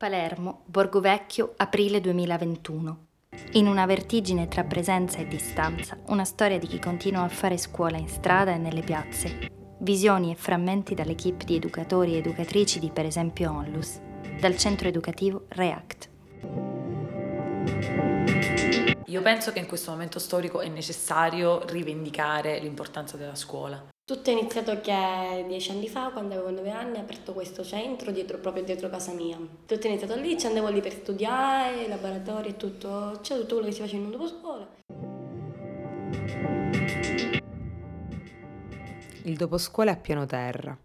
Palermo, Borgo Vecchio, aprile 2021. In una vertigine tra presenza e distanza, una storia di chi continua a fare scuola in strada e nelle piazze. Visioni e frammenti dall'equipe di educatori e educatrici di per esempio Onlus, dal centro educativo REACT. Io penso che in questo momento storico è necessario rivendicare l'importanza della scuola. Tutto è iniziato che dieci anni fa, quando avevo nove anni, ho aperto questo centro dietro, proprio dietro casa mia. Tutto è iniziato lì, ci andavo lì per studiare, laboratori e tutto, c'è tutto quello che si faceva in un dopo scuola. Il doposcuola è a piano terra,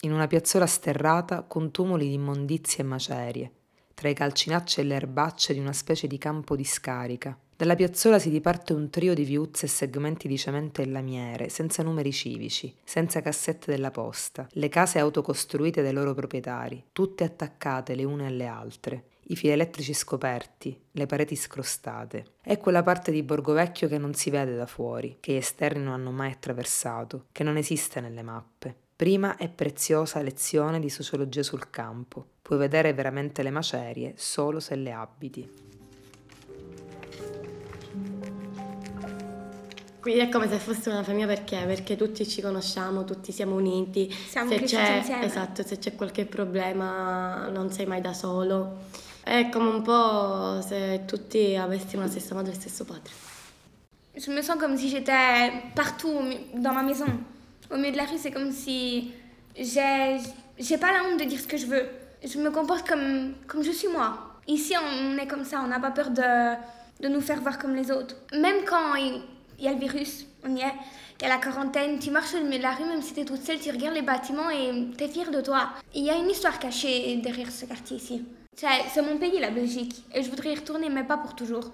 in una piazzola sterrata con tumuli di immondizie e macerie, tra i calcinacci e le erbacce di una specie di campo di scarica. Dalla piazzola si diparte un trio di viuzze e segmenti di cemento e lamiere, senza numeri civici, senza cassette della posta, le case autocostruite dai loro proprietari, tutte attaccate le une alle altre, i fili elettrici scoperti, le pareti scrostate. È quella parte di Borgo Vecchio che non si vede da fuori, che gli esterni non hanno mai attraversato, che non esiste nelle mappe. Prima e preziosa lezione di sociologia sul campo. Puoi vedere veramente le macerie solo se le abiti. Qui è come se fosse una famiglia perché? Perché tutti ci conosciamo, tutti siamo uniti. Siamo se c'è, insieme. Esatto, se c'è qualche problema non sei mai da solo. È come un po' se tutti avessimo la stessa madre e lo stesso padre. Je me sens comme si j'étais partout dans ma maison. Au milieu de la rue, c'est comme si j'ai j'ai pas la honte de dire ce que je veux. Je me comporte comme, comme je suis moi. Ici, on est comme ça, on n'a pas peur de, de nous faire voir comme les autres. Même quand il il y a le virus, on y est, il y a la quarantaine, tu marches au milieu de la rue, même si tu es toute seule, tu regardes les bâtiments et tu es fière de toi. Il y a une histoire cachée derrière ce quartier ici. C'est mon pays, la Belgique, et je voudrais y retourner, mais pas pour toujours.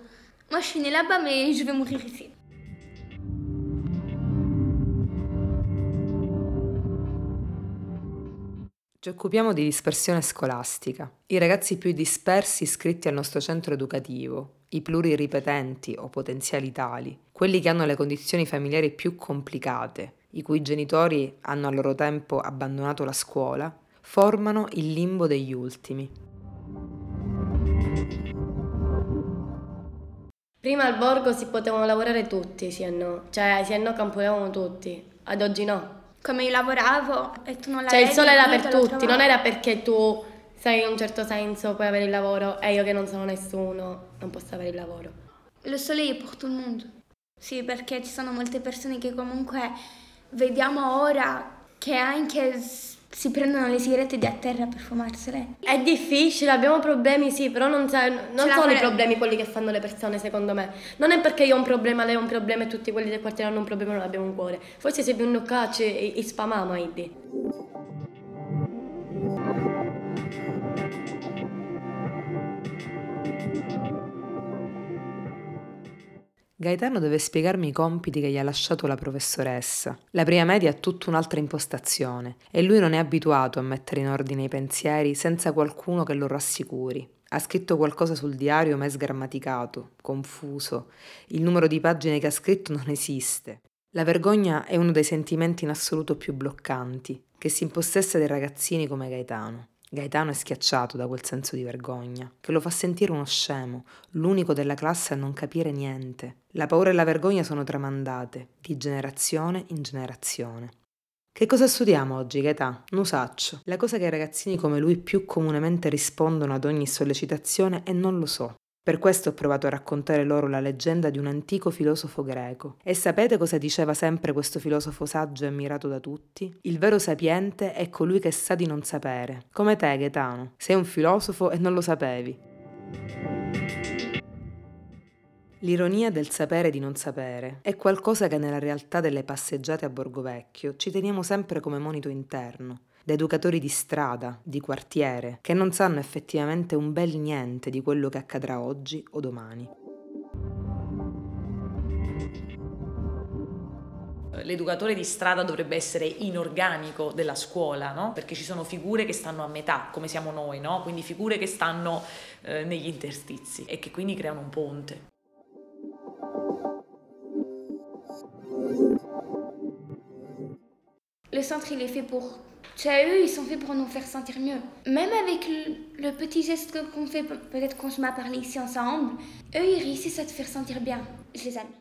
Moi, je suis née là-bas, mais je vais mourir ici. Ci occupiamo di dispersione scolastica. I ragazzi più dispersi iscritti al nostro centro educativo, i pluriripetenti o potenziali tali, quelli che hanno le condizioni familiari più complicate, i cui genitori hanno a loro tempo abbandonato la scuola, formano il limbo degli ultimi. Prima al borgo si potevano lavorare tutti, sì e no. Cioè, sì e no campovamo tutti. Ad oggi no. Come io lavoravo e tu non Cioè, il sole era per tutti, non era perché tu sei in un certo senso, puoi avere il lavoro e io che non sono nessuno non posso avere il lavoro. Le soleil è per tutto il mondo. Sì, perché ci sono molte persone che comunque vediamo ora che anche si prendono le sigarette di a terra per fumarsele. È difficile, abbiamo problemi, sì, però non, sa- non sono i problemi quelli che fanno le persone, secondo me. Non è perché io ho un problema, lei ha un problema e tutti quelli del quartiere hanno un problema non abbiamo un cuore. Forse se vi un cacci e, e spamamo, Ibi. Gaetano deve spiegarmi i compiti che gli ha lasciato la professoressa. La prima media ha tutta un'altra impostazione e lui non è abituato a mettere in ordine i pensieri senza qualcuno che lo rassicuri. Ha scritto qualcosa sul diario ma è sgrammaticato, confuso. Il numero di pagine che ha scritto non esiste. La vergogna è uno dei sentimenti in assoluto più bloccanti, che si impossessa dei ragazzini come Gaetano. Gaetano è schiacciato da quel senso di vergogna, che lo fa sentire uno scemo, l'unico della classe a non capire niente. La paura e la vergogna sono tramandate, di generazione in generazione. Che cosa studiamo oggi, Gaetà? Nusaccio. La cosa che i ragazzini come lui più comunemente rispondono ad ogni sollecitazione è non lo so. Per questo ho provato a raccontare loro la leggenda di un antico filosofo greco. E sapete cosa diceva sempre questo filosofo saggio e ammirato da tutti? Il vero sapiente è colui che sa di non sapere. Come te, Gaetano. Sei un filosofo e non lo sapevi. L'ironia del sapere di non sapere è qualcosa che nella realtà delle passeggiate a Borgo Vecchio ci teniamo sempre come monito interno, da educatori di strada, di quartiere, che non sanno effettivamente un bel niente di quello che accadrà oggi o domani. L'educatore di strada dovrebbe essere inorganico della scuola, no? Perché ci sono figure che stanno a metà, come siamo noi, no? Quindi figure che stanno eh, negli interstizi e che quindi creano un ponte. Le centre, il est fait pour Cioè, eux, ils sont faits pour nous faire sentir mieux. Même avec le, le petit geste qu'on fait, peut-être qu'on se met à parler ici ensemble, eux, ils réussissent à te faire sentir bien. Je les aime.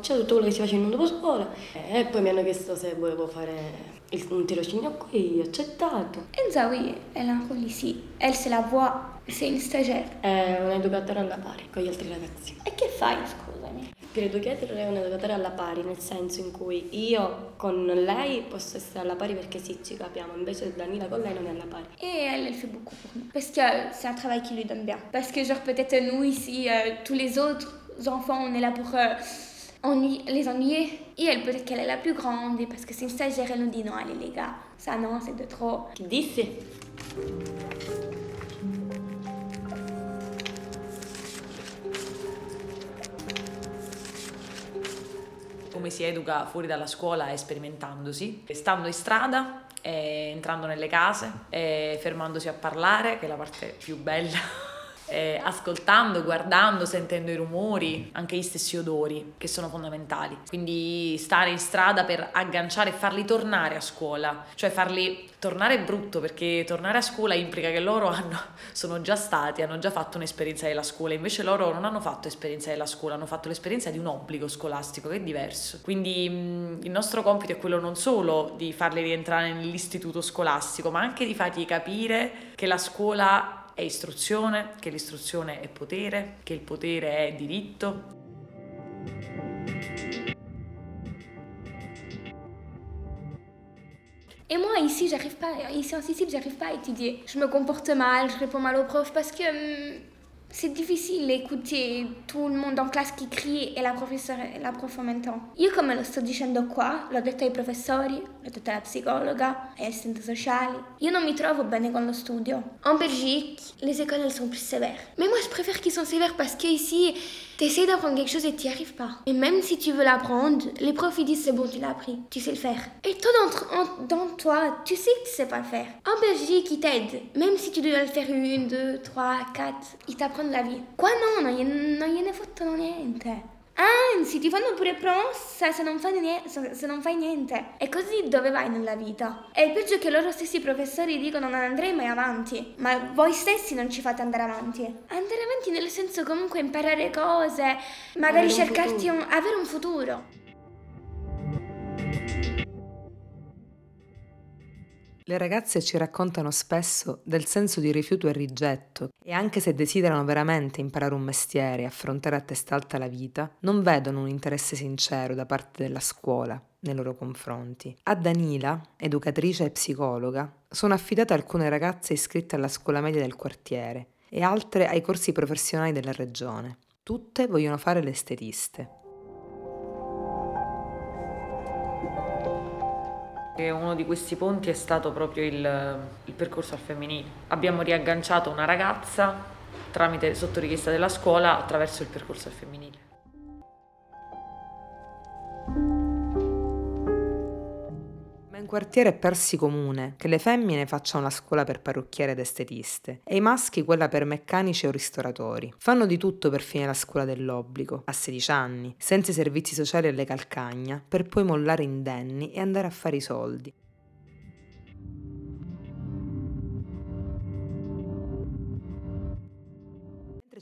C'è tutto quello che si faceva dopo scuola e poi mi hanno chiesto se volevo fare il, un tirocinio qui, ho accettato. Enza, oui, elle a un rôle ici. Elle, c'est la voix. C'est une stagiaire. È un educatore alla pari con gli altri ragazzi. E che fai, scusami? Il peer educator è un educatore alla pari, nel senso in cui io con lei posso essere alla pari perché sì, ci capiamo, invece Danila con lei non è alla pari. Et elle, elle fait beaucoup pour nous. Parce que euh, c'est un travail qui lui donne bien. Parce que, genre, peut-être nous ici, euh, tous les autres enfants, on est là pour euh, les ennuyer. Et elle, peut-être qu'elle est la plus grande. Et parce que c'est une stagiaire, elle nous dit non, allez, les gars, ça non, c'est de trop. Che dissi? Come si educa fuori dalla scuola è sperimentandosi, stando in strada, eh, entrando nelle case, eh, fermandosi a parlare, che è la parte più bella. Eh, ascoltando, guardando, sentendo i rumori, anche gli stessi odori che sono fondamentali. Quindi stare in strada per agganciare e farli tornare a scuola, cioè farli tornare è brutto perché tornare a scuola implica che loro hanno, sono già stati, hanno già fatto un'esperienza della scuola, invece loro non hanno fatto esperienza della scuola, hanno fatto l'esperienza di un obbligo scolastico che è diverso. Quindi mh, il nostro compito è quello non solo di farli rientrare nell'istituto scolastico, ma anche di fargli capire che la scuola è istruzione, che l'istruzione è potere, che il potere è diritto. Et moi, ici, j'arrive pas, ici en Sicile, j'arrive pas à étudier. Je me comporte mal, je réponds mal aux profs parce que hum, c'est difficile d'écouter tout il mondo in classe che crie e la la prof en même temps. Io come lo sto dicendo qua, l'ho detto ai professori, l'ho detto alla psicologa, agli assistenti sociali. Io non mi trovo bene con lo studio. En Belgique, les écoles elles sont plus sévères. Mais moi je préfère qu'ils sont sévères parce que ici, t'essayes d'apprendre quelque chose et t'y arrives pas. Et même si tu veux l'apprendre, les profs disent c'est bon, tu l'as appris, tu sais le faire. Et toi dans, dans toi, tu sais que tu sais pas le faire. En Belgique, ils t'aident. Même si tu dois le faire une, deux, trois, quatre, ils t'apprennent la vie. Qua no, non gliene, non gliene fottono niente. Anzi, ti fanno pure promossa se non, fai niente, se non fai niente. E così dove vai nella vita? E il peggio è che loro stessi professori dicono non andrei mai avanti. Ma voi stessi non ci fate andare avanti. Andare avanti nel senso comunque imparare cose, magari Avere cercarti un, avere un futuro. Le ragazze ci raccontano spesso del senso di rifiuto e rigetto e anche se desiderano veramente imparare un mestiere e affrontare a testa alta la vita, non vedono un interesse sincero da parte della scuola nei loro confronti. A Danila, educatrice e psicologa, sono affidate alcune ragazze iscritte alla scuola media del quartiere e altre ai corsi professionali della regione. Tutte vogliono fare le E uno di questi ponti è stato proprio il, il percorso al femminile. Abbiamo riagganciato una ragazza tramite sotto richiesta della scuola attraverso il percorso al femminile. Quartiere è persi comune che le femmine facciano la scuola per parrucchiere ed estetiste e i maschi quella per meccanici o ristoratori. Fanno di tutto per finire la scuola dell'obbligo, a 16 anni, senza i servizi sociali alle calcagna, per poi mollare indenni e andare a fare i soldi.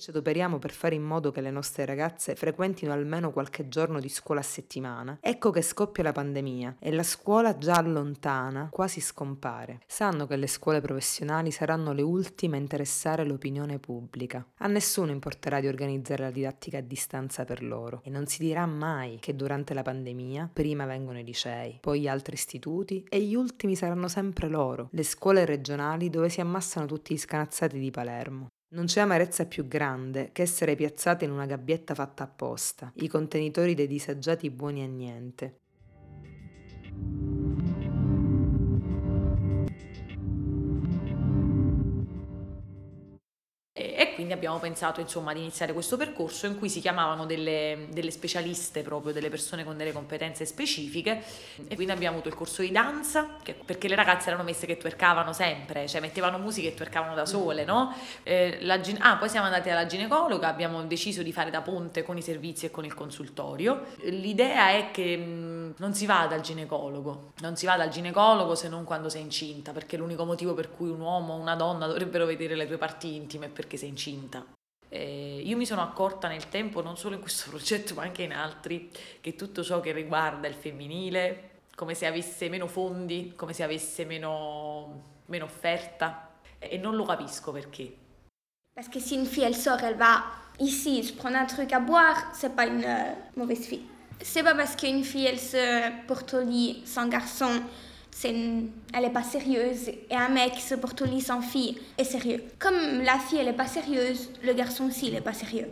Ci adoperiamo per fare in modo che le nostre ragazze frequentino almeno qualche giorno di scuola a settimana, ecco che scoppia la pandemia e la scuola già lontana quasi scompare. Sanno che le scuole professionali saranno le ultime a interessare l'opinione pubblica. A nessuno importerà di organizzare la didattica a distanza per loro e non si dirà mai che durante la pandemia prima vengono i licei, poi gli altri istituti e gli ultimi saranno sempre loro, le scuole regionali dove si ammassano tutti gli scanazzati di Palermo. Non c'è amarezza più grande che essere piazzate in una gabbietta fatta apposta, i contenitori dei disagiati buoni a niente. E, quindi abbiamo pensato insomma di iniziare questo percorso in cui si chiamavano delle, delle specialiste proprio, delle persone con delle competenze specifiche e quindi abbiamo avuto il corso di danza che, perché le ragazze erano messe che twercavano sempre, cioè mettevano musica e twercavano da sole, no? Eh, la, ah, poi siamo andati alla ginecologa, abbiamo deciso di fare da ponte con i servizi e con il consultorio. L'idea è che mh, non si va dal ginecologo, non si va dal ginecologo se non quando sei incinta, perché l'unico motivo per cui un uomo o una donna dovrebbero vedere le tue parti intime è perché sei incinta. Eh, io mi sono accorta nel tempo, non solo in questo progetto ma anche in altri, che tutto ciò che riguarda il femminile, come se avesse meno fondi, come se avesse meno, meno offerta, e non lo capisco perché. Parce que si une fille elle sort, elle va ici se prendre un truc à boire, c'est pas une mauvaise fille. C'est pas parce qu'une fille elle se porte au lit sans garçon, c'est elle est pas sérieuse, et un mec se porte au lit sans fille est sérieux. Comme la fille elle est pas sérieuse, le garçon aussi il est pas sérieux.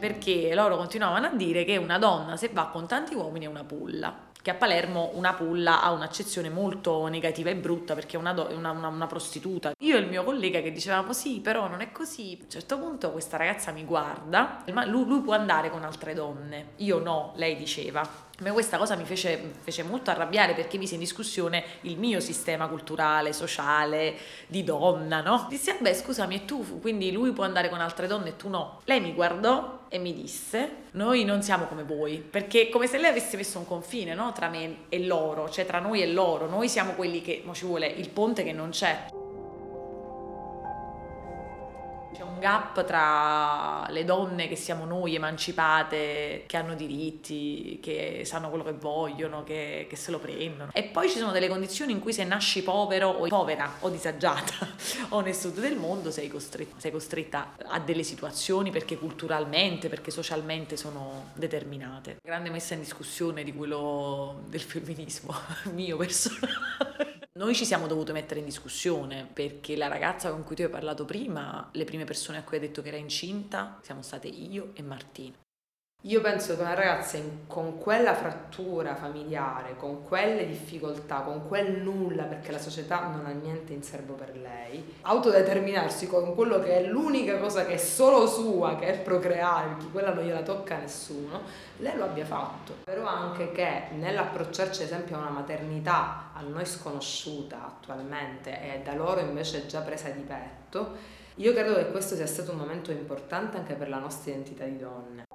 Perché loro continuavano a dire che una donna se va con tanti uomini è una pulla. Che a Palermo una pulla ha un'accezione molto negativa e brutta perché è una, do- una- una- una prostituta. Io e il mio collega che dicevamo sì, però non è così. A un certo punto questa ragazza mi guarda, ma lui, lui può andare con altre donne. Io no, lei diceva. A me questa cosa mi fece, fece molto arrabbiare perché mise in discussione il mio sistema culturale, sociale, di donna, no? Dissi, vabbè scusami, e tu? Quindi lui può andare con altre donne e tu no? Lei mi guardò e mi disse, noi non siamo come voi, perché come se lei avesse messo un confine, no? Tra me e loro, cioè tra noi e loro, noi siamo quelli che, ma ci vuole il ponte che non c'è. Gap tra le donne che siamo noi emancipate, che hanno diritti, che sanno quello che vogliono, che, che se lo prendono. E poi ci sono delle condizioni in cui se nasci povero o povera o disagiata o nel sud del mondo sei costretta, sei costretta a delle situazioni perché culturalmente, perché socialmente sono determinate. Grande messa in discussione di quello del femminismo mio personale. Noi ci siamo dovute mettere in discussione perché la ragazza con cui tu hai parlato prima, le prime persone a cui hai detto che era incinta, siamo state io e Martina. Io penso che una ragazza con quella frattura familiare, con quelle difficoltà, con quel nulla, perché la società non ha niente in serbo per lei, autodeterminarsi con quello che è l'unica cosa che è solo sua, che è procreare, perché quella non gliela tocca a nessuno, lei lo abbia fatto. Però anche che nell'approcciarci ad esempio a una maternità a noi sconosciuta attualmente e da loro invece già presa di petto, io credo che questo sia stato un momento importante anche per la nostra identità di donne.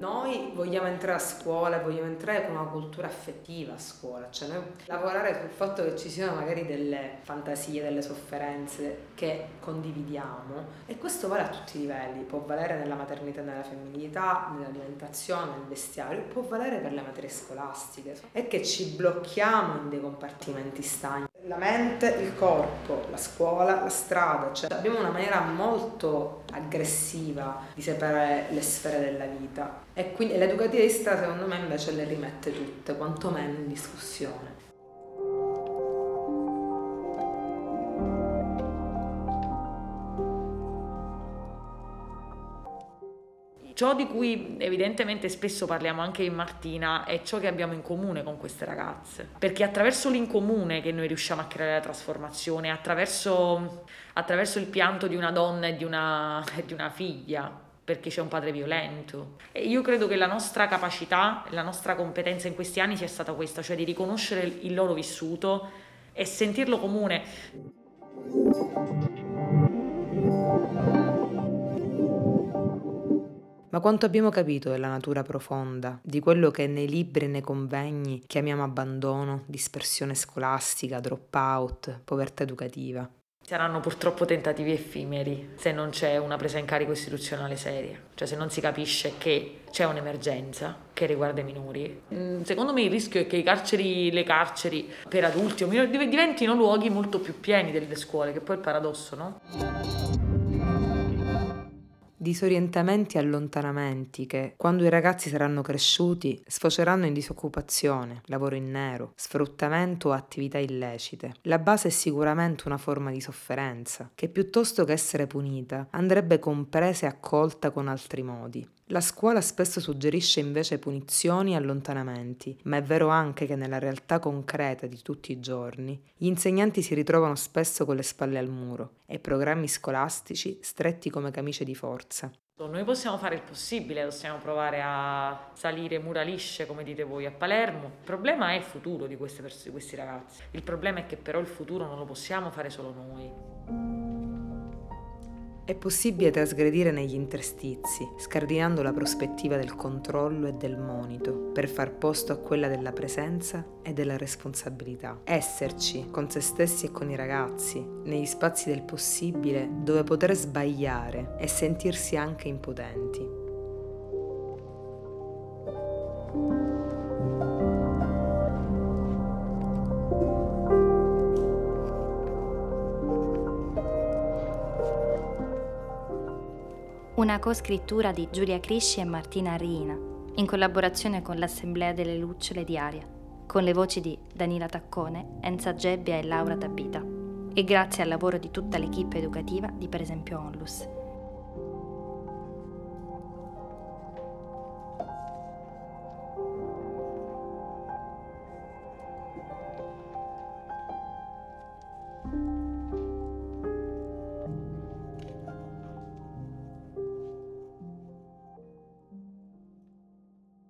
Noi vogliamo entrare a scuola, vogliamo entrare con una cultura affettiva a scuola, cioè noi lavorare sul fatto che ci siano magari delle fantasie, delle sofferenze che condividiamo e questo vale a tutti i livelli, può valere nella maternità nella femminilità, nell'alimentazione, nel vestiario, può valere per le materie scolastiche. È che ci blocchiamo in dei compartimenti stagni. La mente, il corpo, la scuola, la strada, cioè abbiamo una maniera molto aggressiva di separare le sfere della vita e quindi l'educativa di strada secondo me invece le rimette tutte, quantomeno in discussione. Ciò di cui evidentemente spesso parliamo anche in Martina è ciò che abbiamo in comune con queste ragazze, perché attraverso l'incomune che noi riusciamo a creare la trasformazione, attraverso, attraverso il pianto di una donna e di una, di una figlia, perché c'è un padre violento. E io credo che la nostra capacità, la nostra competenza in questi anni sia stata questa, cioè di riconoscere il loro vissuto e sentirlo comune. Ma quanto abbiamo capito della natura profonda, di quello che nei libri e nei convegni chiamiamo abbandono, dispersione scolastica, drop out, povertà educativa? Saranno purtroppo tentativi effimeri se non c'è una presa in carico istituzionale seria, cioè se non si capisce che c'è un'emergenza che riguarda i minori. Mm, Secondo me il rischio è che carceri, le carceri per adulti o minori div- diventino luoghi molto più pieni delle scuole, che poi è il paradosso, no? Disorientamenti e allontanamenti che, quando i ragazzi saranno cresciuti, sfoceranno in disoccupazione, lavoro in nero, sfruttamento o attività illecite. La base è sicuramente una forma di sofferenza, che piuttosto che essere punita, andrebbe compresa e accolta con altri modi. La scuola spesso suggerisce invece punizioni e allontanamenti, ma è vero anche che nella realtà concreta di tutti i giorni gli insegnanti si ritrovano spesso con le spalle al muro e programmi scolastici stretti come camicie di forza. Noi possiamo fare il possibile, possiamo provare a salire mura lisce, come dite voi, a Palermo. Il problema è il futuro di, pers- di questi ragazzi. Il problema è che però il futuro non lo possiamo fare solo noi. È possibile trasgredire negli interstizi, scardinando la prospettiva del controllo e del monito, per far posto a quella della presenza e della responsabilità. Esserci con se stessi e con i ragazzi, negli spazi del possibile dove poter sbagliare e sentirsi anche impotenti. Una coscrittura di Giulia Crisci e Martina Rina, in collaborazione con l'Assemblea delle Lucciole di Aria, con le voci di Danila Taccone, Enza Gebbia e Laura Tabita, e grazie al lavoro di tutta l'equipe educativa di Per esempio Onlus.